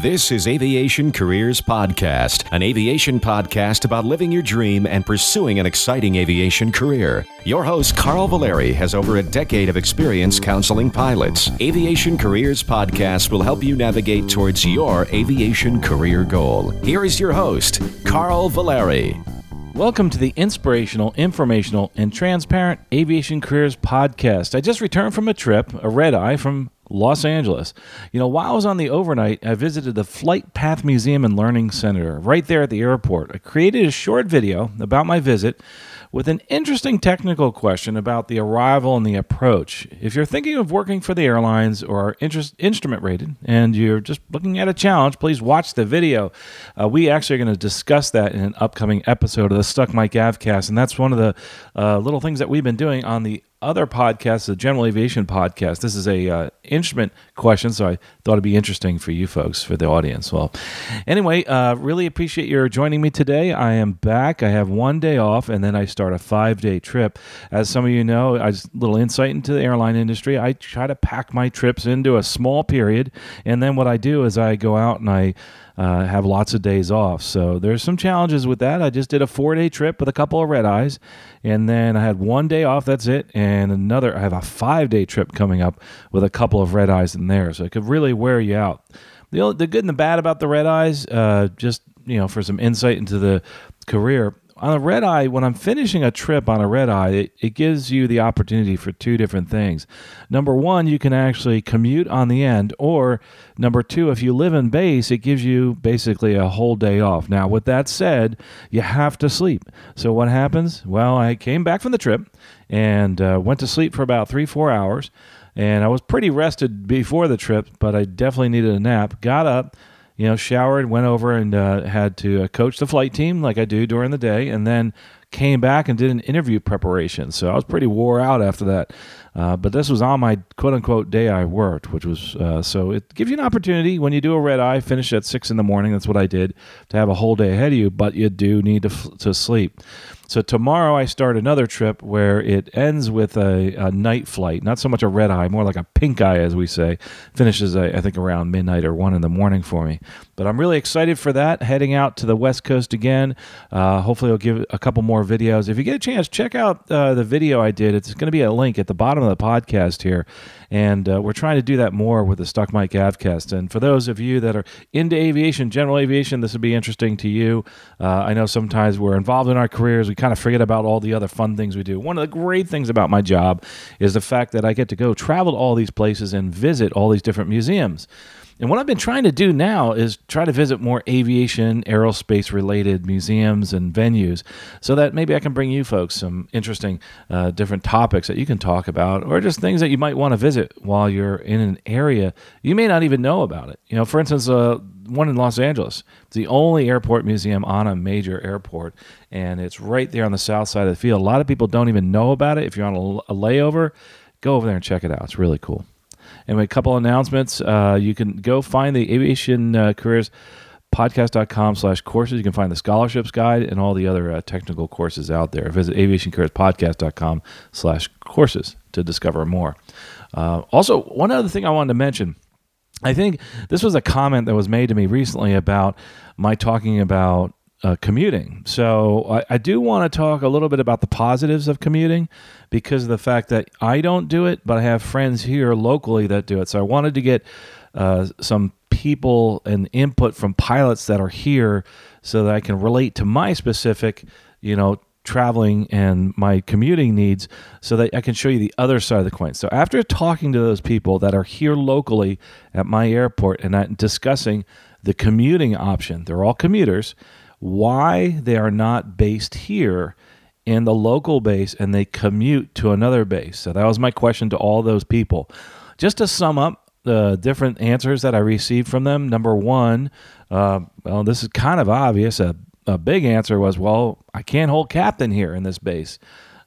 This is Aviation Careers Podcast, an aviation podcast about living your dream and pursuing an exciting aviation career. Your host, Carl Valeri, has over a decade of experience counseling pilots. Aviation Careers Podcast will help you navigate towards your aviation career goal. Here is your host, Carl Valeri. Welcome to the inspirational, informational, and transparent Aviation Careers Podcast. I just returned from a trip, a red eye from Los Angeles. You know, while I was on the overnight, I visited the Flight Path Museum and Learning Center right there at the airport. I created a short video about my visit with an interesting technical question about the arrival and the approach. If you're thinking of working for the airlines or are interest, instrument rated and you're just looking at a challenge, please watch the video. Uh, we actually are going to discuss that in an upcoming episode of the Stuck Mic Avcast, and that's one of the uh, little things that we've been doing on the other podcast, the General Aviation podcast. This is a uh, instrument question, so I thought it'd be interesting for you folks, for the audience. Well, anyway, uh, really appreciate your joining me today. I am back. I have one day off, and then I start a five day trip. As some of you know, a little insight into the airline industry. I try to pack my trips into a small period, and then what I do is I go out and I uh, have lots of days off. So there's some challenges with that. I just did a four day trip with a couple of red eyes, and then I had one day off. That's it, and another. I have a five day trip coming up with a couple of red eyes in there. So it could really wear you out. The, the good and the bad about the red eyes, uh, just you know, for some insight into the career on a red eye, when I'm finishing a trip on a red eye, it, it, gives you the opportunity for two different things. Number one, you can actually commute on the end, or number two, if you live in base, it gives you basically a whole day off. Now, with that said, you have to sleep. So, what happens? Well, I came back from the trip and uh, went to sleep for about three, four hours. And I was pretty rested before the trip, but I definitely needed a nap. Got up, you know, showered, went over and uh, had to uh, coach the flight team like I do during the day, and then came back and did an interview preparation. So I was pretty wore out after that. Uh, but this was on my quote unquote day I worked, which was uh, so it gives you an opportunity when you do a red eye, finish at six in the morning. That's what I did to have a whole day ahead of you, but you do need to, to sleep. So tomorrow I start another trip where it ends with a, a, night flight, not so much a red eye, more like a pink eye, as we say. Finishes, I, I think, around midnight or one in the morning for me. But I'm really excited for that. Heading out to the West Coast again. Uh, hopefully, I'll give a couple more videos. If you get a chance, check out uh, the video I did. It's going to be a link at the bottom of the podcast here. And uh, we're trying to do that more with the Stuck Mic Avcast. And for those of you that are into aviation, general aviation, this would be interesting to you. Uh, I know sometimes we're involved in our careers. We kind of forget about all the other fun things we do. One of the great things about my job is the fact that I get to go travel to all these places and visit all these different museums. And what I've been trying to do now is try to visit more aviation, aerospace related museums and venues so that maybe I can bring you folks some interesting uh, different topics that you can talk about or just things that you might want to visit while you're in an area. You may not even know about it. You know, for instance, uh, one in Los Angeles. It's the only airport museum on a major airport, and it's right there on the south side of the field. A lot of people don't even know about it. If you're on a, a layover, go over there and check it out. It's really cool. And a couple announcements. Uh, you can go find the aviation uh, careers podcast.com slash courses. You can find the scholarships guide and all the other uh, technical courses out there. Visit aviationcareerspodcast.com slash courses to discover more. Uh, also, one other thing I wanted to mention. I think this was a comment that was made to me recently about my talking about uh, commuting. So I, I do want to talk a little bit about the positives of commuting because of the fact that I don't do it, but I have friends here locally that do it. So I wanted to get uh, some people and input from pilots that are here so that I can relate to my specific, you know, traveling and my commuting needs so that I can show you the other side of the coin. So after talking to those people that are here locally at my airport and discussing the commuting option, they're all commuters why they are not based here in the local base and they commute to another base. So that was my question to all those people. Just to sum up the different answers that I received from them, number one, uh, well, this is kind of obvious. A, a big answer was, well, I can't hold captain here in this base.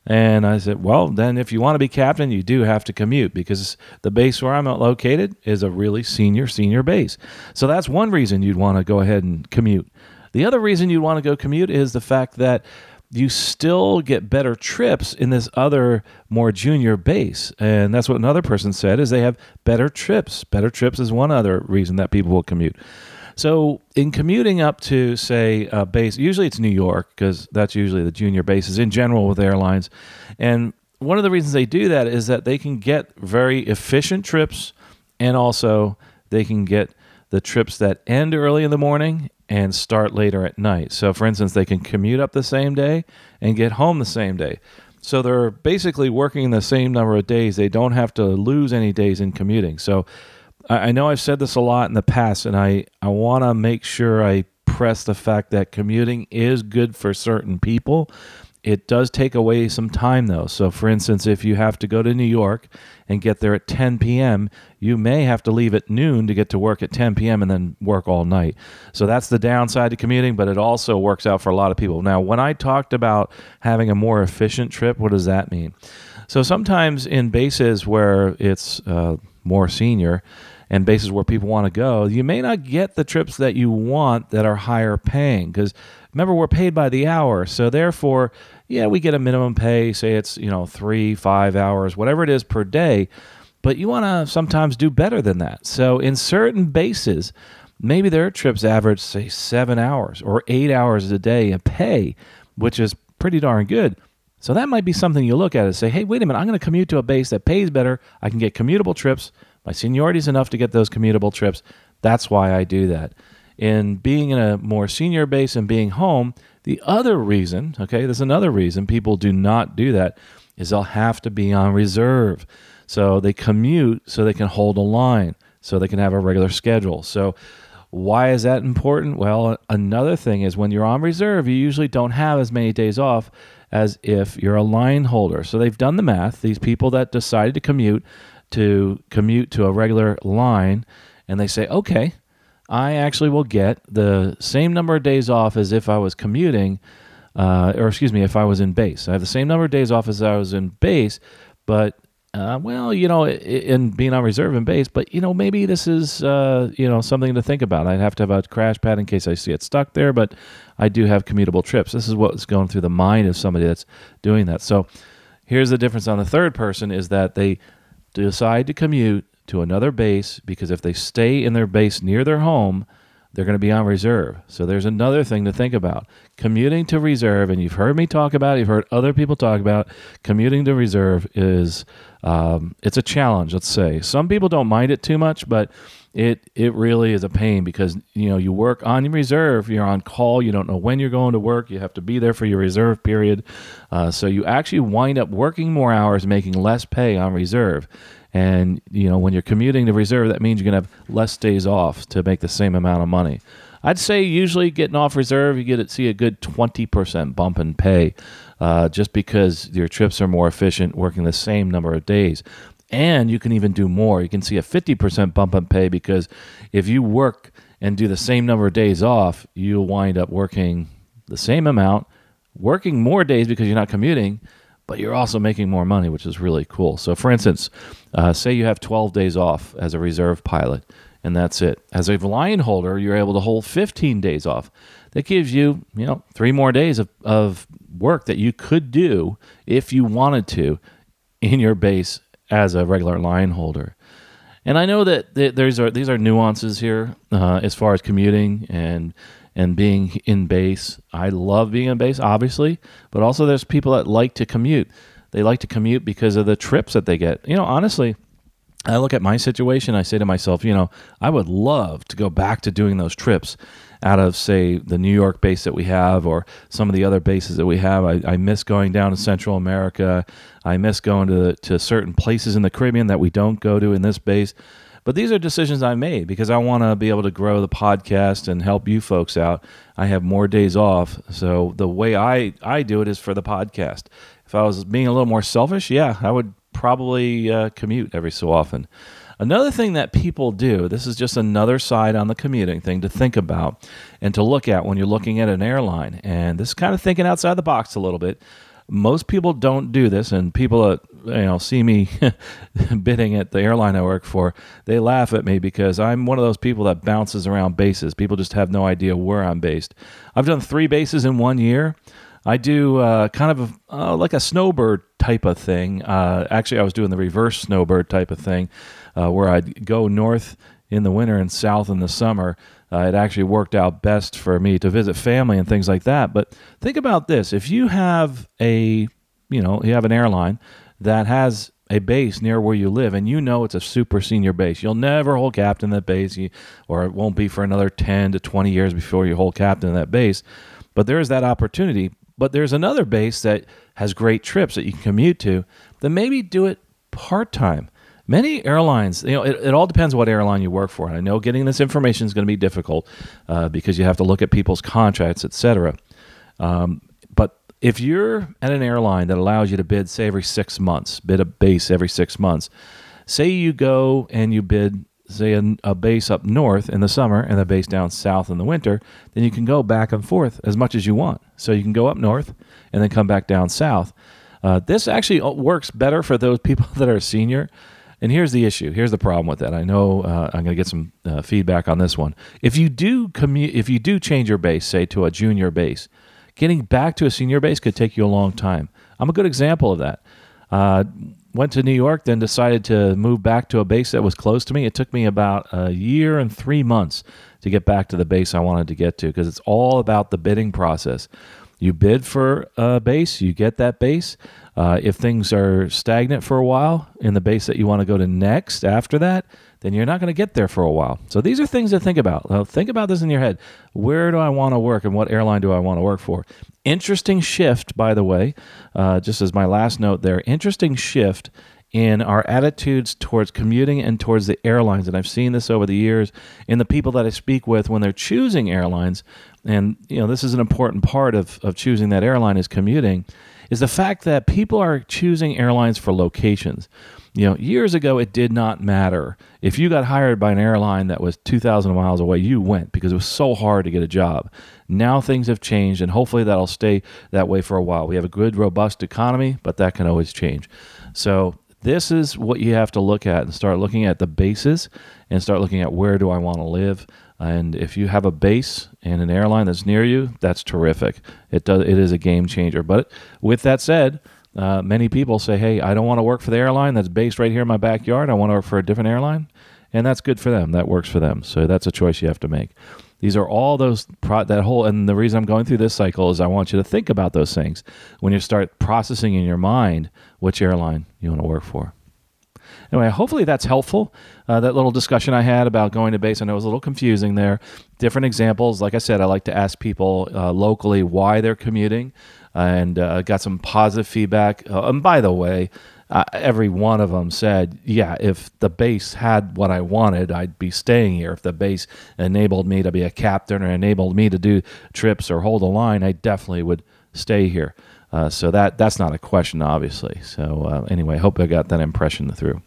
And I said, well, then if you want to be captain, you do have to commute because the base where I'm located is a really senior, senior base. So that's one reason you'd want to go ahead and commute. The other reason you'd want to go commute is the fact that you still get better trips in this other more junior base. And that's what another person said is they have better trips. Better trips is one other reason that people will commute. So, in commuting up to, say, a base, usually it's New York because that's usually the junior bases in general with airlines. And one of the reasons they do that is that they can get very efficient trips and also they can get the trips that end early in the morning and start later at night. So, for instance, they can commute up the same day and get home the same day. So they're basically working the same number of days. They don't have to lose any days in commuting. So I know I've said this a lot in the past, and I, I want to make sure I press the fact that commuting is good for certain people. It does take away some time, though. So, for instance, if you have to go to New York and get there at 10 p.m., you may have to leave at noon to get to work at 10 p.m. and then work all night. So, that's the downside to commuting, but it also works out for a lot of people. Now, when I talked about having a more efficient trip, what does that mean? So, sometimes in bases where it's uh, more senior, and bases where people want to go, you may not get the trips that you want that are higher paying because remember we're paid by the hour. So therefore, yeah, we get a minimum pay, say it's, you know, 3, 5 hours, whatever it is per day, but you want to sometimes do better than that. So in certain bases, maybe their trips average say 7 hours or 8 hours a day in pay, which is pretty darn good. So that might be something you look at and say, hey, wait a minute, I'm going to commute to a base that pays better. I can get commutable trips. My seniority is enough to get those commutable trips. That's why I do that. In being in a more senior base and being home, the other reason, okay, there's another reason people do not do that is they'll have to be on reserve. So they commute so they can hold a line, so they can have a regular schedule. So why is that important? Well, another thing is when you're on reserve, you usually don't have as many days off as if you're a line holder. So they've done the math. These people that decided to commute to commute to a regular line, and they say, okay, I actually will get the same number of days off as if I was commuting, uh, or excuse me, if I was in base. I have the same number of days off as I was in base, but uh, well, you know, in being on reserve and base, but you know, maybe this is uh, you know something to think about. I'd have to have a crash pad in case I see it stuck there, but I do have commutable trips. This is what's going through the mind of somebody that's doing that. So here's the difference on the third person is that they decide to commute to another base because if they stay in their base near their home, they're going to be on reserve. So there's another thing to think about. Commuting to reserve, and you've heard me talk about, it, you've heard other people talk about, commuting to reserve is um, it's a challenge. Let's say some people don't mind it too much, but it it really is a pain because you know you work on reserve, you're on call, you don't know when you're going to work, you have to be there for your reserve period, uh, so you actually wind up working more hours, making less pay on reserve. And you know, when you're commuting to reserve, that means you're gonna have less days off to make the same amount of money. I'd say usually getting off reserve, you get to see a good 20% bump in pay, uh, just because your trips are more efficient, working the same number of days. And you can even do more. You can see a 50% bump in pay because if you work and do the same number of days off, you'll wind up working the same amount, working more days because you're not commuting, but you're also making more money, which is really cool. So, for instance, uh, say you have 12 days off as a reserve pilot, and that's it. As a line holder, you're able to hold 15 days off. That gives you, you know, three more days of, of work that you could do if you wanted to in your base as a regular line holder. And I know that there's are these are nuances here uh, as far as commuting and and being in base. I love being in base, obviously, but also there's people that like to commute. They like to commute because of the trips that they get. You know, honestly, I look at my situation, I say to myself, you know, I would love to go back to doing those trips out of, say, the New York base that we have or some of the other bases that we have. I, I miss going down to Central America. I miss going to, to certain places in the Caribbean that we don't go to in this base. But these are decisions I made because I want to be able to grow the podcast and help you folks out. I have more days off. So the way I, I do it is for the podcast. If I was being a little more selfish, yeah, I would probably uh, commute every so often. Another thing that people do, this is just another side on the commuting thing to think about and to look at when you're looking at an airline. And this is kind of thinking outside the box a little bit most people don't do this, and people that you know see me bidding at the airline I work for, they laugh at me because I'm one of those people that bounces around bases. People just have no idea where I'm based. I've done three bases in one year. I do uh, kind of a, uh, like a snowbird type of thing. Uh, actually, I was doing the reverse snowbird type of thing, uh, where I'd go north in the winter and south in the summer. Uh, it actually worked out best for me to visit family and things like that. But think about this: if you have a, you know, you have an airline that has a base near where you live and you know it's a super senior base you'll never hold captain that base or it won't be for another 10 to 20 years before you hold captain that base but there is that opportunity but there's another base that has great trips that you can commute to then maybe do it part-time many airlines you know it, it all depends what airline you work for and i know getting this information is going to be difficult uh, because you have to look at people's contracts etc um, but if you're at an airline that allows you to bid, say, every six months, bid a base every six months, say you go and you bid, say, a, a, base up north in the summer and a base down south in the winter, then you can go back and forth as much as you want. So you can go up north and then come back down south. Uh, this actually uh, works better for those people that are senior. And here's the issue. Here's the problem with that. I know uh, I'm going to get some uh, feedback on this one. If you do commu- if you do change your base, say to a junior base, getting back to a senior base could take you a long time. I'm a good example of that. Uh, went to New York, then decided to move back to a base that was close to me. It took me about a year and three months to get back to the base I wanted to get to because it's all about the bidding process. You bid for a base, you get that base. Uh, if things are stagnant for a while in the base that you want to go to next after that, then you're not going to get there for a while. So these are things to think about. Now, think about this in your head. Where do I want to work and what airline do I want to work for? Interesting shift, by the way, uh, just as my last note there, interesting shift in our attitudes towards commuting and towards the airlines. And I've seen this over the years in the people that I speak with when they're choosing airlines. And, you know, this is an important part of, of choosing that airline is commuting, is the fact that people are choosing airlines for locations. You know, years ago, it did not matter. If you got hired by an airline that was 2,000 miles away, you went because it was so hard to get a job. Now things have changed, and hopefully that'll stay that way for a while. We have a good, robust economy, but that can always change. So, this is what you have to look at and start looking at the bases and start looking at where do I want to live. And if you have a base and an airline that's near you, that's terrific. It does it is a game changer. But with that said, uh, many people say, hey, I don't want to work for the airline that's based right here in my backyard. I want to work for a different airline. And that's good for them. That works for them. So that's a choice you have to make. These are all those, pro- that whole, and the reason I'm going through this cycle is I want you to think about those things when you start processing in your mind which airline you want to work for. Anyway, hopefully that's helpful. Uh, that little discussion I had about going to base, I know it was a little confusing there. Different examples. Like I said, I like to ask people uh, locally why they're commuting and uh, got some positive feedback. Uh, and by the way, uh, every one of them said, "Yeah, if the base had what I wanted, I'd be staying here. If the base enabled me to be a captain or enabled me to do trips or hold a line, I definitely would stay here." Uh, so that that's not a question, obviously. So uh, anyway, hope I got that impression through.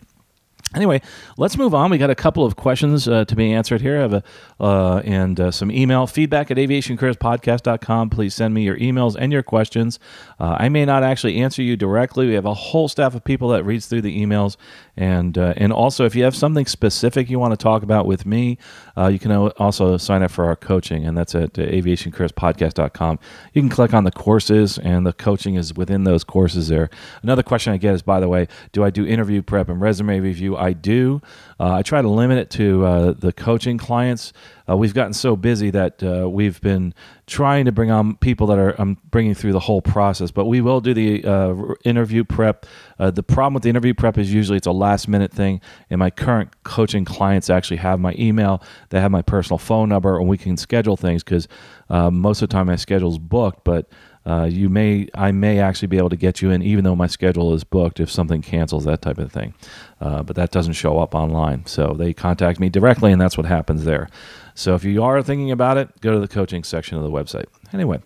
Anyway, let's move on. We got a couple of questions uh, to be answered here. I have a, uh, and uh, some email feedback at aviationcareerspodcast.com. Please send me your emails and your questions. Uh, I may not actually answer you directly. We have a whole staff of people that reads through the emails. And, uh, and also, if you have something specific you want to talk about with me, uh, you can also sign up for our coaching, and that's at aviationcareerspodcast.com. You can click on the courses, and the coaching is within those courses there. Another question I get is, by the way, do I do interview prep and resume review? I do. Uh, I try to limit it to uh, the coaching clients. Uh, we've gotten so busy that uh, we've been trying to bring on people that are I'm bringing through the whole process. But we will do the uh, interview prep. Uh, the problem with the interview prep is usually it's a last minute thing, and my current coaching clients actually have my email, they have my personal phone number, and we can schedule things because most of the time my schedule is booked, but uh, you may I may actually be able to get you in even though my schedule is booked if something cancels that type of thing. Uh, but that doesn't show up online. So they contact me directly, and that's what happens there. So if you are thinking about it, go to the coaching section of the website. Anyway,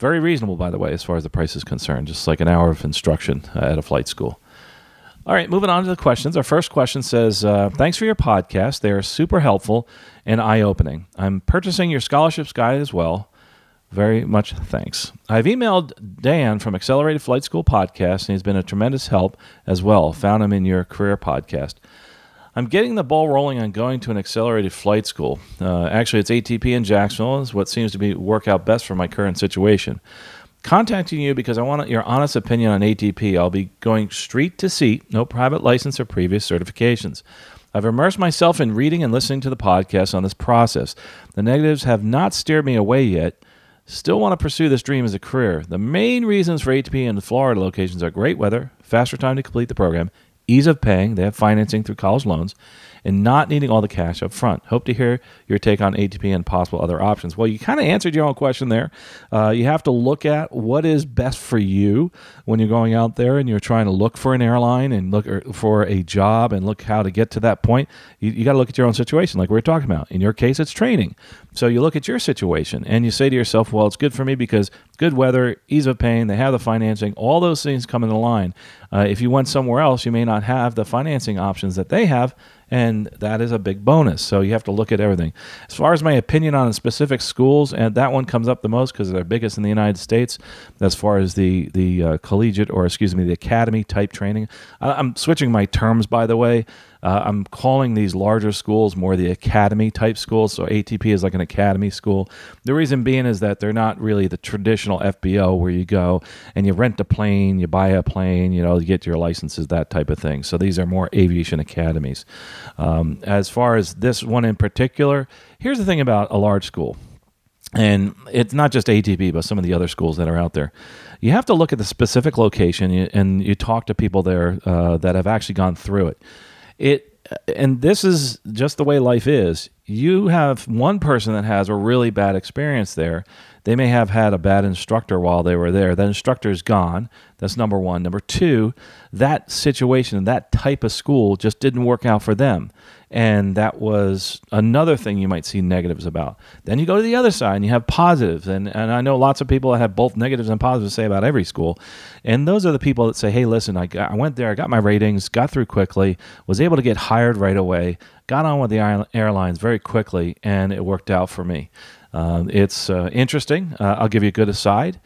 very reasonable, by the way, as far as the price is concerned. Just like an hour of instruction uh, at a flight school. All right, moving on to the questions. Our first question says uh, Thanks for your podcast. They are super helpful and eye opening. I'm purchasing your scholarships guide as well. Very much thanks. I've emailed Dan from Accelerated Flight School Podcast, and he's been a tremendous help as well. Found him in your career podcast. I'm getting the ball rolling on going to an accelerated flight school. Uh, actually, it's ATP in Jacksonville, is what seems to be work out best for my current situation. Contacting you because I want your honest opinion on ATP. I'll be going street to seat, no private license or previous certifications. I've immersed myself in reading and listening to the podcast on this process. The negatives have not steered me away yet. Still want to pursue this dream as a career. The main reasons for ATP in the Florida locations are great weather, faster time to complete the program, ease of paying, they have financing through college loans, and not needing all the cash up front. Hope to hear your take on ATP and possible other options. Well, you kind of answered your own question there. Uh, you have to look at what is best for you when you're going out there and you're trying to look for an airline and look er, for a job and look how to get to that point. You, you got to look at your own situation, like we were talking about. In your case, it's training. So you look at your situation and you say to yourself, well, it's good for me because good weather, ease of paying, they have the financing, all those things come in the line. Uh, if you went somewhere else, you may not have the financing options that they have, and that is a big bonus. So you have to look at everything. As far as my opinion on specific schools, and that one comes up the most because they're biggest in the United States. As far as the the uh, collegiate or excuse me, the academy type training, I'm switching my terms by the way. Uh, I'm calling these larger schools more the academy type schools. So ATP is like an academy school. The reason being is that they're not really the traditional FBO where you go and you rent a plane, you buy a plane, you know, you get your licenses, that type of thing. So these are more aviation academies. Um, as far as this one in particular, here's the thing about a large school and it's not just ATP, but some of the other schools that are out there. You have to look at the specific location and you talk to people there uh, that have actually gone through it it and this is just the way life is. You have one person that has a really bad experience there. They may have had a bad instructor while they were there. That instructor is gone. That's number one. Number two, that situation, that type of school just didn't work out for them. And that was another thing you might see negatives about. Then you go to the other side and you have positives. And, and I know lots of people that have both negatives and positives to say about every school. And those are the people that say, hey, listen, I, got, I went there, I got my ratings, got through quickly, was able to get hired right away, got on with the airlines very quickly, and it worked out for me. Um, it's uh, interesting. Uh, I'll give you a good aside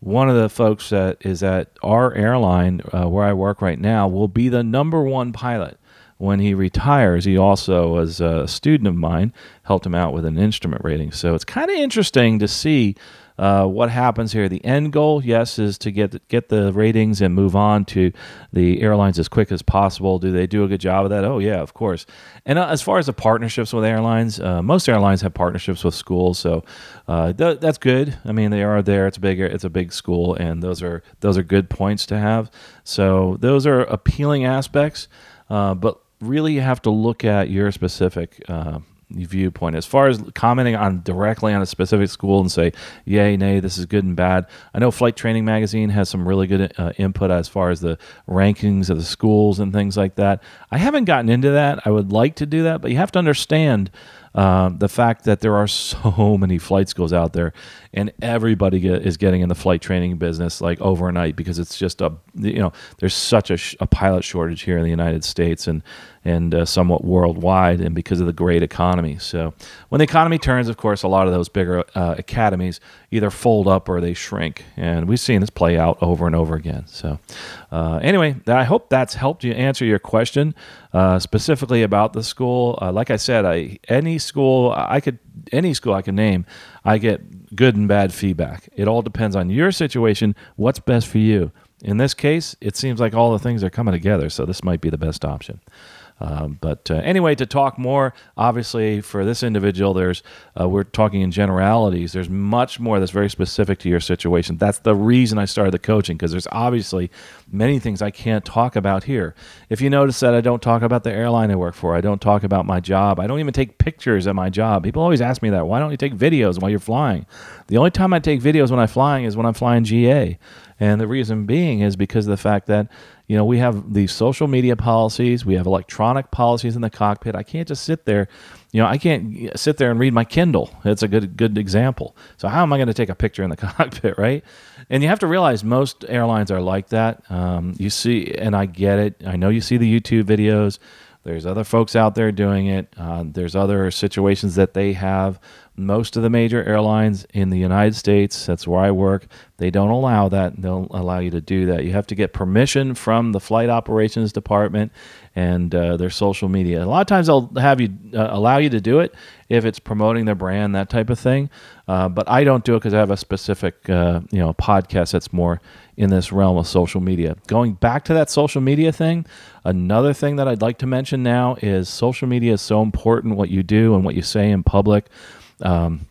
one of the folks that is at our airline uh, where I work right now will be the number one pilot when he retires, he also was a student of mine, helped him out with an instrument rating. So it's kind of interesting to see uh, what happens here. The end goal, yes, is to get get the ratings and move on to the airlines as quick as possible. Do they do a good job of that? Oh yeah, of course. And uh, as far as the partnerships with airlines, uh, most airlines have partnerships with schools, so uh, th- that's good. I mean, they are there. It's a big it's a big school, and those are those are good points to have. So those are appealing aspects. Uh, but really you have to look at your specific uh, viewpoint. As far as commenting on directly on a specific school and say yay nay this is good and bad i know flight training magazine has some really good uh, input as far as the rankings of the schools and things like that. I haven't gotten into that. I would like to do that but you have to understand uh, the fact that there are so many flight schools out there and everybody get, is getting in the flight training business like overnight because it's just a you know there's such a, sh- a pilot shortage here in the United States and and uh, somewhat worldwide and because of the great economy. So when the economy turns of course a lot of those bigger uh, academies either fold up or they shrink. And we've seen this play out over and over again. So uh, anyway I hope that's helped you answer your question uh, specifically about the school. Uh, like I said I any school I could any school I can name I get good and bad feedback. It all depends on your situation, what's best for you. In this case, it seems like all the things are coming together, so this might be the best option. Um, but uh, anyway, to talk more, obviously for this individual, there's uh, we're talking in generalities. There's much more that's very specific to your situation. That's the reason I started the coaching because there's obviously many things I can't talk about here. If you notice that I don't talk about the airline I work for, I don't talk about my job, I don't even take pictures at my job. People always ask me that. Why don't you take videos while you're flying? The only time I take videos when I'm flying is when I'm flying GA. And the reason being is because of the fact that you know, we have these social media policies, we have electronic policies in the cockpit. I can't just sit there, you know, I can't sit there and read my Kindle. It's a good good example. So how am I going to take a picture in the cockpit, right? And you have to realize most airlines are like that. Um, you see, and I get it. I know you see the YouTube videos. There's other folks out there doing it. Uh, there's other situations that they have most of the major airlines in the United States, that's where I work, they don't allow that. They'll allow you to do that. You have to get permission from the flight operations department and uh, their social media. A lot of times they'll have you uh, allow you to do it if it's promoting their brand, that type of thing. Uh, but I don't do it because I have a specific, uh, you know, podcast that's more in this realm of social media. Going back to that social media thing, another thing that I'd like to mention now is social media is so important. What you do and what you say in public. Um,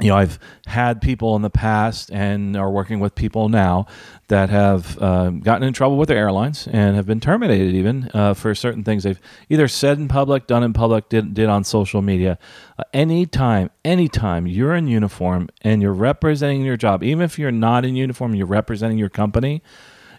you know, I've had people in the past and are working with people now that have uh, gotten in trouble with their airlines and have been terminated even uh, for certain things they've either said in public, done in public, did, did on social media. Uh, anytime, anytime you're in uniform and you're representing your job, even if you're not in uniform, you're representing your company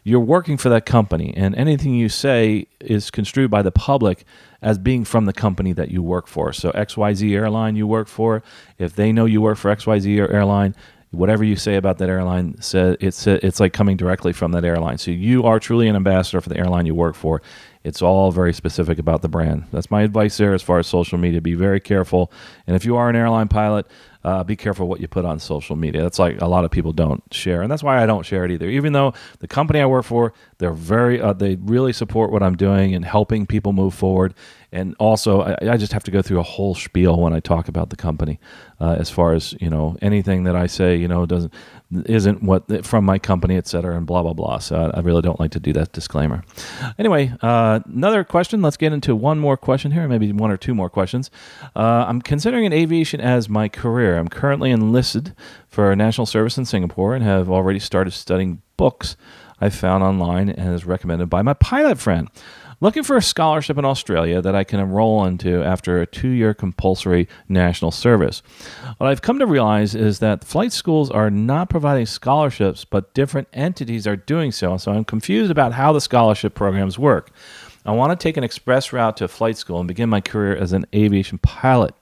you're working for that company, and anything you say is construed by the public as being from the company that you work for. So, XYZ airline you work for, if they know you work for XYZ airline, whatever you say about that airline, it's it's like coming directly from that airline. So you are truly an ambassador for the airline you work for. It's all very specific about the brand. That's my advice there as far as social media. Be very careful, and if you are an airline pilot, uh, be careful what you put on social media. That's like a lot of people don't share, and that's why I don't share it either. Even though the company I work for, they're very, uh, they really support what I'm doing and helping people move forward. And also, I, I, just have to go through a whole spiel when I talk about the company, uh, as far as you know, anything that I say, you know, doesn't isn't what from my company, et cetera, and blah blah blah. So I, really don't like to do that disclaimer. Anyway, uh, another question. Let's get into one more question here, maybe one or two more questions. Uh, I'm considering aviation as my career. I'm currently enlisted for national service in Singapore and have already started studying books I found online and is recommended by my pilot friend looking for a scholarship in Australia that I can enroll into after a two year compulsory national service. What I've come to realize is that flight schools are not providing scholarships, but different entities are doing so. So I'm confused about how the scholarship programs work. I want to take an express route to a flight school and begin my career as an aviation pilot.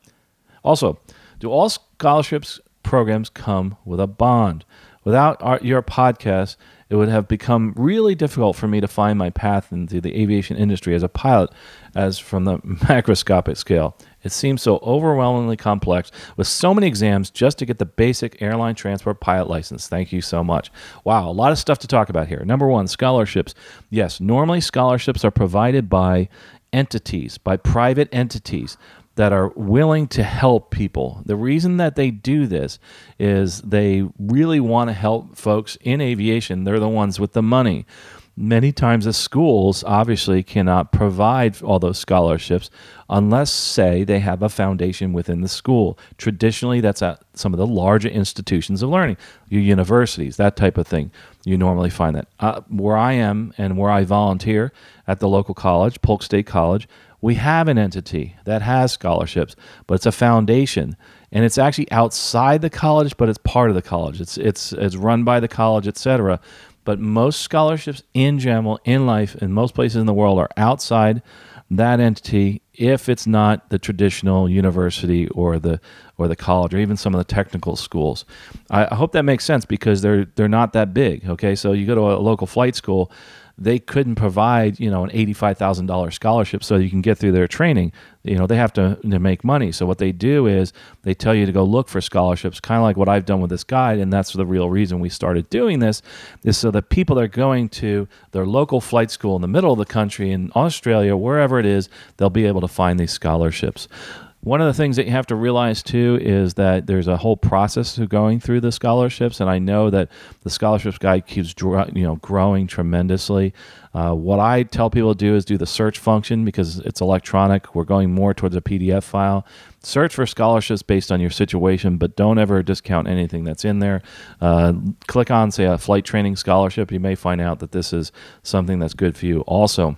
Also, do all scholarships programs come with a bond? Without our, your podcast, it would have become really difficult for me to find my path into the aviation industry as a pilot, as from the macroscopic scale. It seems so overwhelmingly complex with so many exams just to get the basic airline transport pilot license. Thank you so much. Wow, a lot of stuff to talk about here. Number one, scholarships. Yes, normally scholarships are provided by entities, by private entities that are willing to help people. The reason that they do this is they really want to help folks in aviation. They're the ones with the money. Many times, the schools obviously cannot provide all those scholarships unless, say, they have a foundation within the school. Traditionally, that's at some of the larger institutions of learning, your universities, that type of thing. You normally find that. Uh, where I am and where I volunteer at the local college, Polk State College, we have an entity that has scholarships, but it's a foundation and it's actually outside the college, but it's part of the college. It's it's it's run by the college, etc. But most scholarships in general in life in most places in the world are outside that entity if it's not the traditional university or the or the college or even some of the technical schools. I, I hope that makes sense because they're they're not that big. Okay, so you go to a local flight school they couldn't provide you know an $85000 scholarship so you can get through their training. You know they have to, to make money. So what they do is they tell you to go look for scholarships kind of like what i've done with this guide and that's the real reason we started doing this is so that people that are going to their local flight school in the middle of the country in australia wherever it is they'll be able to find these scholarships one of the things that you have to realize too is that there's a whole process of going through the scholarships, and I know that the scholarships guide keeps you know growing tremendously. Uh, what I tell people to do is do the search function because it's electronic. We're going more towards a PDF file. Search for scholarships based on your situation, but don't ever discount anything that's in there. Uh, click on, say, a flight training scholarship. You may find out that this is something that's good for you. Also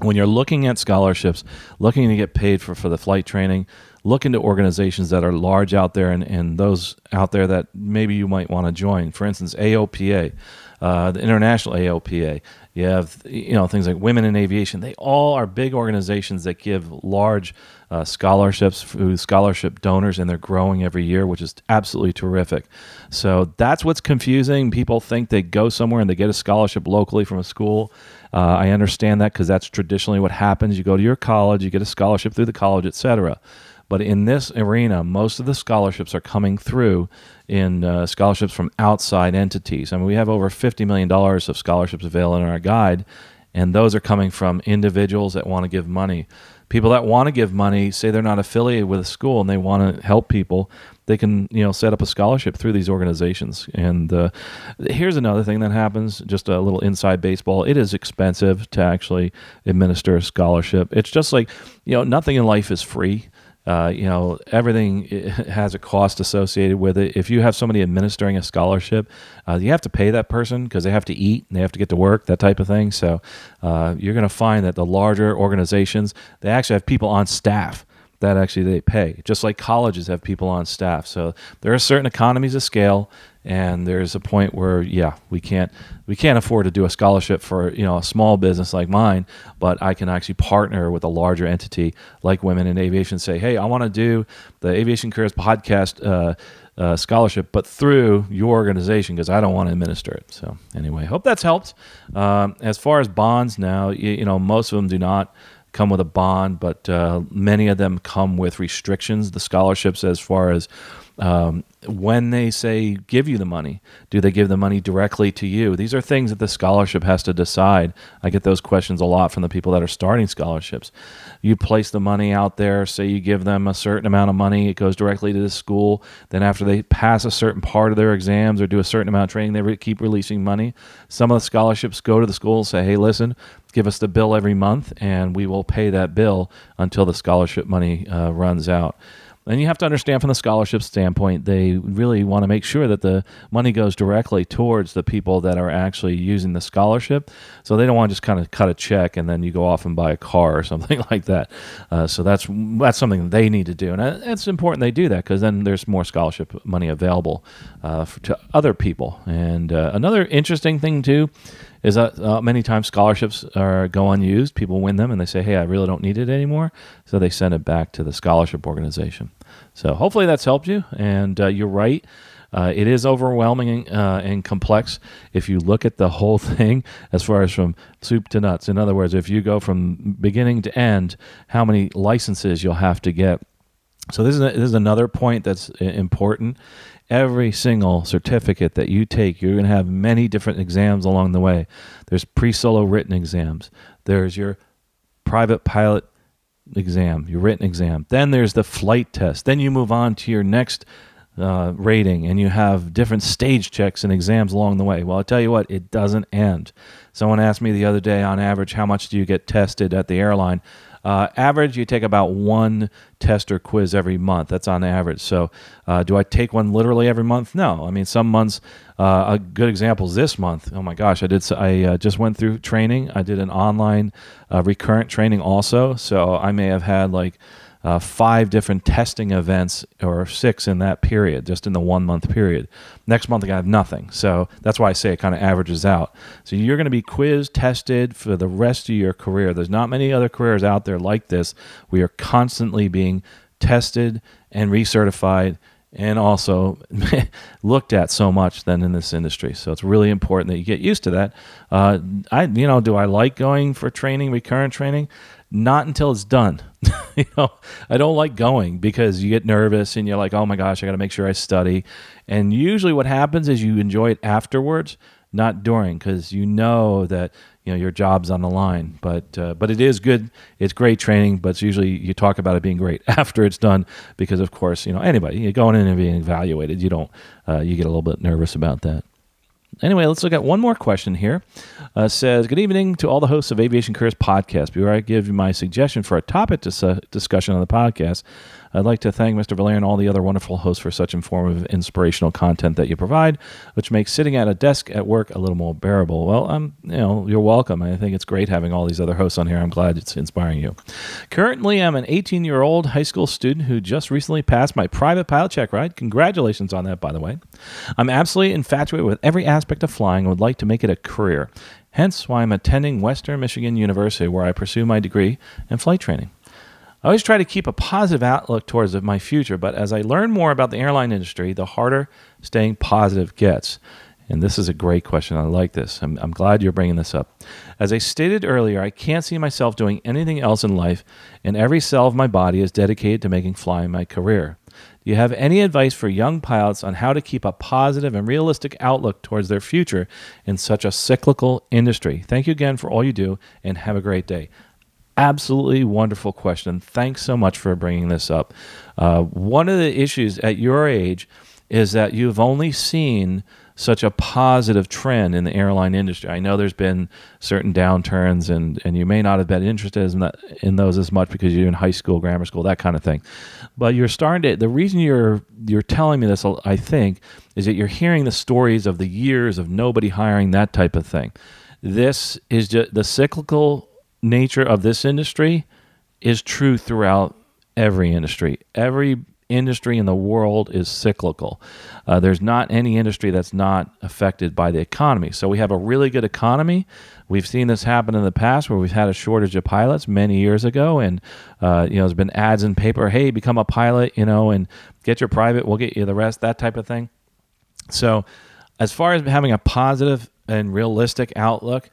when you're looking at scholarships, looking to get paid for, for the flight training, look into organizations that are large out there and, and those out there that maybe you might want to join. For instance, AOPA, uh, the International AOPA. You have you know things like Women in Aviation. They all are big organizations that give large uh, scholarships through scholarship donors, and they're growing every year, which is absolutely terrific. So that's what's confusing. People think they go somewhere and they get a scholarship locally from a school. Uh, I understand that because that's traditionally what happens. You go to your college, you get a scholarship through the college, etc. But in this arena, most of the scholarships are coming through in uh, scholarships from outside entities. I mean, we have over $50 million of scholarships available in our guide, and those are coming from individuals that want to give money. People that want to give money say they're not affiliated with a school and they want to help people. They can, you know, set up a scholarship through these organizations. And uh, here's another thing that happens: just a little inside baseball. It is expensive to actually administer a scholarship. It's just like, you know, nothing in life is free. Uh, you know, everything has a cost associated with it. If you have somebody administering a scholarship, uh, you have to pay that person because they have to eat and they have to get to work, that type of thing. So uh, you're going to find that the larger organizations, they actually have people on staff that actually they pay, just like colleges have people on staff. So there are certain economies of scale, and there's a point where yeah, we can't we can't afford to do a scholarship for you know a small business like mine, but I can actually partner with a larger entity like Women in Aviation. Say, hey, I want to do the Aviation Careers podcast. Uh, uh, scholarship, but through your organization because I don't want to administer it. So anyway, hope that's helped. Um, as far as bonds now, you, you know most of them do not come with a bond, but uh, many of them come with restrictions. The scholarships, as far as um, when they say give you the money, do they give the money directly to you? These are things that the scholarship has to decide. I get those questions a lot from the people that are starting scholarships. You place the money out there, say you give them a certain amount of money, it goes directly to the school. Then, after they pass a certain part of their exams or do a certain amount of training, they re- keep releasing money. Some of the scholarships go to the school and say, hey, listen, give us the bill every month and we will pay that bill until the scholarship money uh, runs out. And you have to understand from the scholarship standpoint, they really want to make sure that the money goes directly towards the people that are actually using the scholarship. So they don't want to just kind of cut a check and then you go off and buy a car or something like that. Uh, so that's that's something they need to do, and uh, it's important they do that because then there's more scholarship money available uh, for, to other people. And uh, another interesting thing too is that uh, many times scholarships are go unused. People win them and they say, "Hey, I really don't need it anymore," so they send it back to the scholarship organization. So hopefully that's helped you. And uh, you're right. Uh, it is overwhelming uh, and complex if you look at the whole thing as far as from soup to nuts. In other words, if you go from beginning to end, how many licenses you'll have to get. So this is a, this is another point that's uh, important. Every single certificate that you take, you're going to have many different exams along the way. There's pre-solo written exams. There's your private pilot exam, your written exam. Then there's the flight test. Then you move on to your next uh, rating and you have different stage checks and exams along the way. Well, I tell you what, it doesn't end. Someone asked me the other day, on average, how much do you get tested at the airline? Uh, average, you take about one test or quiz every month. That's on average. So, uh, do I take one literally every month? No. I mean, some months. Uh, a good example is this month. Oh my gosh, I did. I uh, just went through training. I did an online uh, recurrent training also. So I may have had like uh, five different testing events or six in that period, just in the one month period. Next month, I have nothing. So that's why I say it kind of averages out. So you're going to be quizzed, tested for the rest of your career. There's not many other careers out there like this. We are constantly being tested and recertified and also looked at so much than in this industry. So it's really important that you get used to that. Uh, I, you know, do I like going for training, recurrent training? Not until it's done. you know, I don't like going because you get nervous and you're like, oh my gosh, I got to make sure I study. And usually what happens is you enjoy it afterwards, not during, because you know that you know your job's on the line. But uh, but it is good. It's great training, but it's usually you talk about it being great after it's done because of course you know anybody you're going in and being evaluated. You don't uh, you get a little bit nervous about that. Anyway, let's look at one more question here. Uh, says, Good evening to all the hosts of Aviation Careers podcast. Before I give you my suggestion for a topic dis- discussion on the podcast, I'd like to thank Mr. Valeri and all the other wonderful hosts for such informative, inspirational content that you provide, which makes sitting at a desk at work a little more bearable. Well, I'm, you know, you're welcome. I think it's great having all these other hosts on here. I'm glad it's inspiring you. Currently, I'm an 18 year old high school student who just recently passed my private pilot check ride. Congratulations on that, by the way. I'm absolutely infatuated with every aspect of flying and would like to make it a career. Hence why I'm attending Western Michigan University, where I pursue my degree in flight training. I always try to keep a positive outlook towards my future, but as I learn more about the airline industry, the harder staying positive gets. And this is a great question. I like this. I'm, I'm glad you're bringing this up. As I stated earlier, I can't see myself doing anything else in life, and every cell of my body is dedicated to making flying my career. Do you have any advice for young pilots on how to keep a positive and realistic outlook towards their future in such a cyclical industry? Thank you again for all you do, and have a great day. Absolutely wonderful question. Thanks so much for bringing this up. Uh, one of the issues at your age is that you've only seen such a positive trend in the airline industry. I know there's been certain downturns, and, and you may not have been interested in, that, in those as much because you're in high school, grammar school, that kind of thing. But you're starting to. The reason you're you're telling me this, I think, is that you're hearing the stories of the years of nobody hiring that type of thing. This is just the cyclical nature of this industry is true throughout every industry. Every industry in the world is cyclical. Uh, there's not any industry that's not affected by the economy. So we have a really good economy. We've seen this happen in the past where we've had a shortage of pilots many years ago, and uh, you know there's been ads in paper, "Hey, become a pilot," you know, and get your private, we'll get you the rest, that type of thing. So, as far as having a positive and realistic outlook,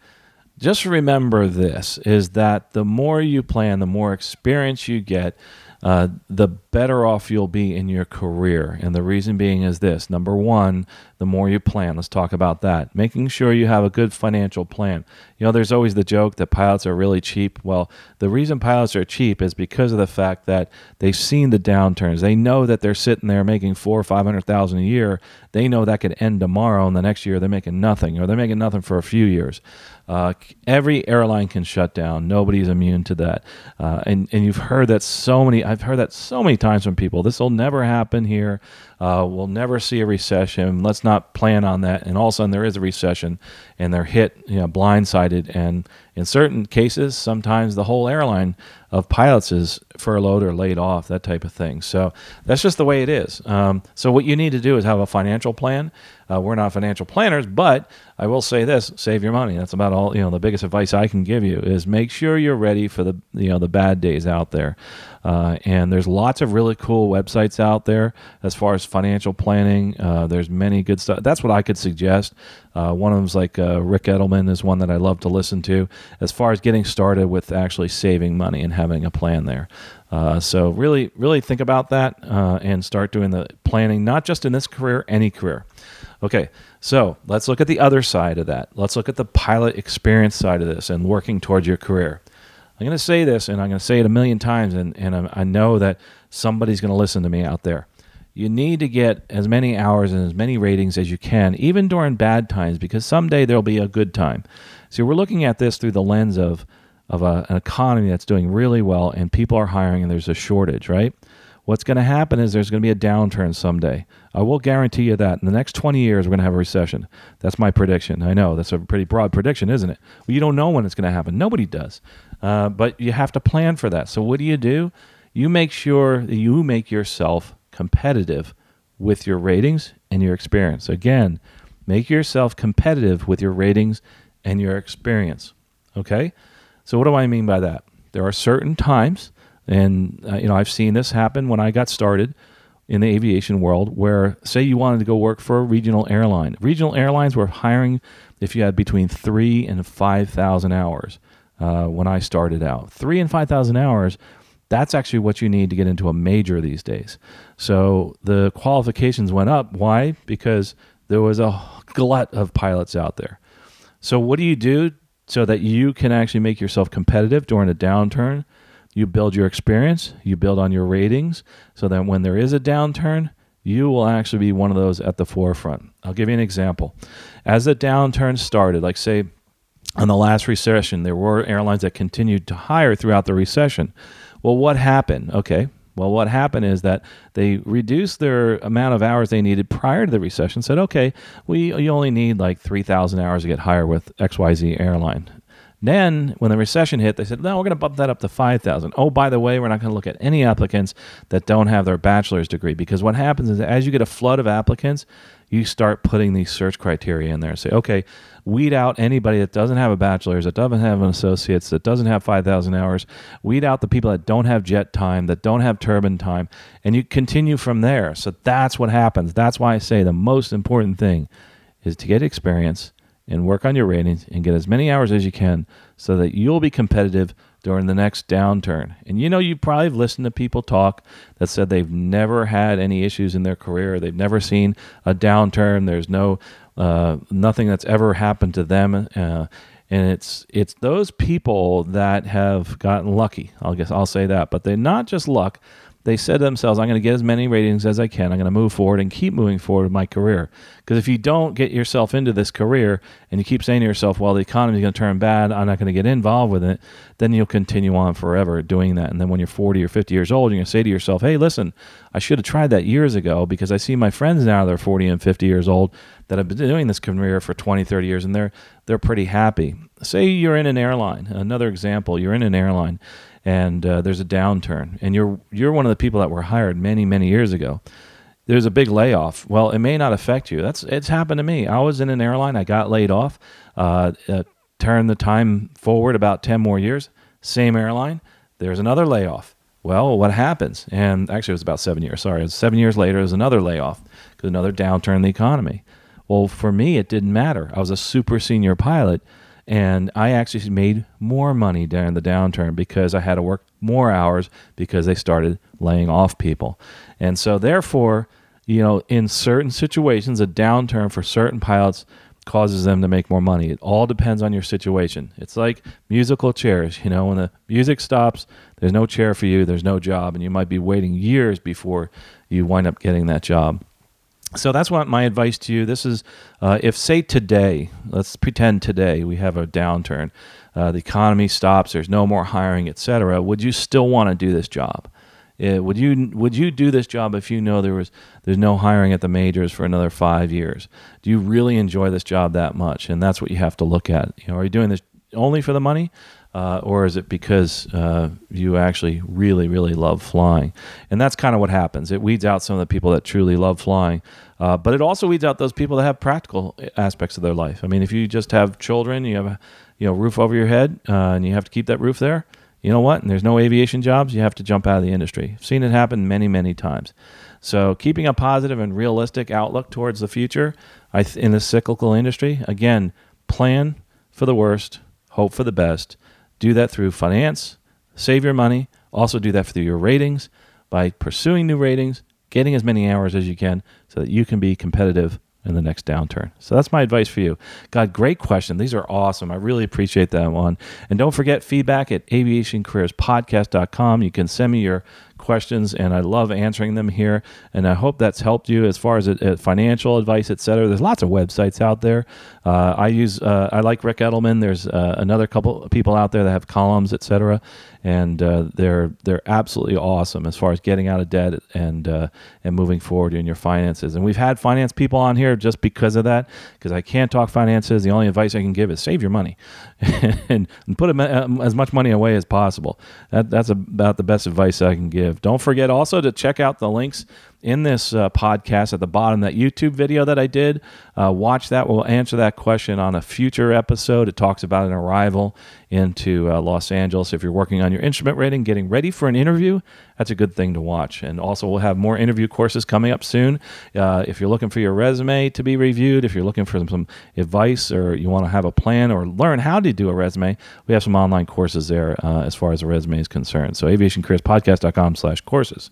just remember this: is that the more you plan, the more experience you get uh, the better off you'll be in your career. And the reason being is this number one, the more you plan, let's talk about that. Making sure you have a good financial plan. You know, there's always the joke that pilots are really cheap. Well, the reason pilots are cheap is because of the fact that they've seen the downturns. They know that they're sitting there making four or five hundred thousand a year. They know that could end tomorrow, and the next year they're making nothing, or they're making nothing for a few years. Uh, every airline can shut down. Nobody's immune to that. Uh, and and you've heard that so many. I've heard that so many times from people. This will never happen here. Uh, we'll never see a recession. Let's not plan on that. And all of a sudden there is a recession, and they're hit, you know, blindsided. And in certain cases, sometimes the whole airline of pilots is furloughed or laid off, that type of thing. So that's just the way it is. Um, so what you need to do is have a financial plan. Uh, we're not financial planners, but I will say this: save your money. That's about all. You know, the biggest advice I can give you is make sure you're ready for the you know the bad days out there. Uh, and there's lots of really cool websites out there as far as financial planning. Uh, there's many good stuff. That's what I could suggest. Uh, one of them's like uh, Ric Edelman is one that I love to listen to as far as getting started with actually saving money and having a plan there. Uh, so really, really think about that uh, and start doing the planning, not just in this career, any career. Okay, so let's look at the other side of that. Let's look at the pilot experience side of this and working towards your career. I'm going to say this, and I'm going to say it a million times, and, and I know that somebody's going to listen to me out there. You need to get as many hours and as many ratings as you can, even during bad times, because someday there'll be a good time. So we're looking at this through the lens of of a, an economy that's doing really well, and people are hiring, and there's a shortage, right? What's going to happen is there's going to be a downturn someday. I will guarantee you that in the next 20 years, we're going to have a recession. That's my prediction. I know that's a pretty broad prediction, isn't it? Well, you don't know when it's going to happen. Nobody does. Uh, but you have to plan for that. So, what do you do? You make sure that you make yourself competitive with your ratings and your experience. Again, make yourself competitive with your ratings and your experience. Okay? So, what do I mean by that? There are certain times, and uh, you know, I've seen this happen when I got started in the aviation world, where say you wanted to go work for a regional airline. Regional airlines were hiring if you had between three and five thousand hours uh, when I started out. Three and five thousand hours. That's actually what you need to get into a major these days. So the qualifications went up. Why? Because there was a glut of pilots out there. So what do you do so that you can actually make yourself competitive during a downturn. You build your experience, you build on your ratings, so that when there is a downturn, you will actually be one of those at the forefront. I'll give you an example. As the downturn started, like say on the last recession, there were airlines that continued to hire throughout the recession. Well, what happened? Okay, well, what happened is that they reduced their amount of hours they needed prior to the recession. Said, okay, we you only need like three thousand hours to get hired with XYZ airline. Then, when the recession hit, they said, no, we're going to bump that up to 5,000. Oh, by the way, we're not going to look at any applicants that don't have their bachelor's degree because what happens is as you get a flood of applicants, you start putting these search criteria in there. Say, okay, weed out anybody that doesn't have a bachelor's, that doesn't have an associate's, that doesn't have 5,000 hours. Weed out the people that don't have jet time, that don't have turbine time, and you continue from there. So that's what happens. That's why I say the most important thing is to get experience and work on your ratings and get as many hours as you can so that you'll be competitive during the next downturn. And you know, you probably have listened to people talk that said they've never had any issues in their career, they've never seen a downturn, there's no uh, nothing that's ever happened to them. Uh, and it's it's those people that have gotten lucky. I guess I'll say that, but they're not just luck they said to themselves, I'm going to get as many ratings as I can. I'm going to move forward and keep moving forward with my career. Because if you don't get yourself into this career and you keep saying to yourself, well, the economy is going to turn bad, I'm not going to get involved with it, then you'll continue on forever doing that. And then when you're 40 or 50 years old, you're going to say to yourself, hey, listen, I should have tried that years ago because I see my friends now that are 40 and 50 years old that have been doing this career for 20, 30 years and they're, they're pretty happy. Say you're in an airline, another example, you're in an airline and uh, there's a downturn, and you're you're one of the people that were hired many many years ago. There's a big layoff. Well, it may not affect you. That's it's happened to me. I was in an airline. I got laid off. Uh, uh, turn the time forward about ten more years. Same airline. There's another layoff. Well, what happens? And actually, it was about seven years. Sorry, seven years later. There's another layoff because another downturn in the economy. Well, for me, it didn't matter. I was a super senior pilot and I actually made more money during the downturn because I had to work more hours because they started laying off people. And so, therefore, you know, in certain situations, a downturn for certain pilots causes them to make more money. It all depends on your situation. It's like musical chairs. You know, when the music stops, there's no chair for you, there's no job, and you might be waiting years before you wind up getting that job. So that's what my advice to you. This is uh, if say today, let's pretend today we have a downturn, uh, the economy stops, there's no more hiring, etc. Would you still want to do this job? Uh, would you would you do this job if you know there was there's no hiring at the majors for another five years? Do you really enjoy this job that much? And that's what you have to look at. You know, are you doing this only for the money? Uh, or is it because uh, you actually really, really love flying? And that's kind of what happens. It weeds out some of the people that truly love flying, uh, but it also weeds out those people that have practical aspects of their life. I mean, if you just have children, you have a you know roof over your head, uh, and you have to keep that roof there. You know what? And there's no aviation jobs. You have to jump out of the industry. I've seen it happen many, many times. So keeping a positive and realistic outlook towards the future th- in the cyclical industry, again, plan for the worst, hope for the best do that through finance, save your money. Also, do that through your ratings by pursuing new ratings, getting as many hours as you can so that you can be competitive in the next downturn. So that's my advice for you. God, great question. These are awesome. I really appreciate that one. And don't forget feedback at aviationcareerspodcast.com. You can send me your questions, and I love answering them here. And I hope that's helped you as far as uh, financial advice, etc. There's lots of websites out there. Uh, I use uh, I like Ric Edelman. There's uh, another couple people out there that have columns, etc. And uh, they're they're absolutely awesome as far as getting out of debt and uh, and moving forward in your finances. And we've had finance people on here just because of that, because I can't talk finances. The only advice I can give is save your money and, and put as much money away as possible. That, that's about the best advice I can give. Don't forget also to check out the links in this uh, podcast at the bottom, that YouTube video that I did. Uh, watch that. We'll answer that question on a future episode. It talks about an arrival into uh, Los Angeles. If you're working on your instrument rating, getting ready for an interview, that's a good thing to watch. And also, we'll have more interview courses coming up soon. Uh, if you're looking for your resume to be reviewed, if you're looking for some, some advice or you want to have a plan or learn how to do a resume, we have some online courses there uh, as far as a resume is concerned. So aviationcareerspodcast.com slash courses.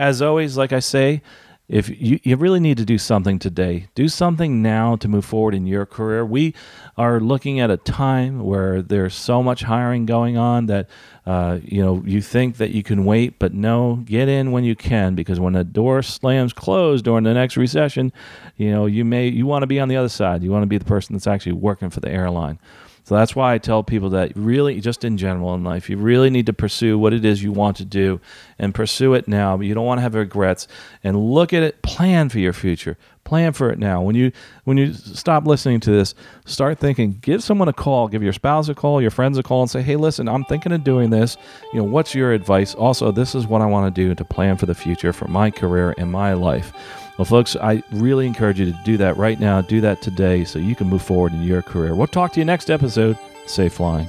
As always, like I say, if you, you really need to do something today, do something now to move forward in your career. We are looking at a time where there's so much hiring going on that uh, you know you think that you can wait, but no, get in when you can because when the door slams closed during the next recession, you know you may you want to be on the other side. You want to be the person that's actually working for the airline. So that's why I tell people that really, just in general in life, you really need to pursue what it is you want to do and pursue it now. You don't want to have regrets and look at it, plan for your future, plan for it now. When you when you stop listening to this, start thinking. Give someone a call, give your spouse a call, your friends a call, and say, "Hey, listen, I'm thinking of doing this. You know, what's your advice? Also, this is what I want to do to plan for the future for my career and my life." Well, folks, I really encourage you to do that right now. Do that today so you can move forward in your career. We'll talk to you next episode. Safe flying.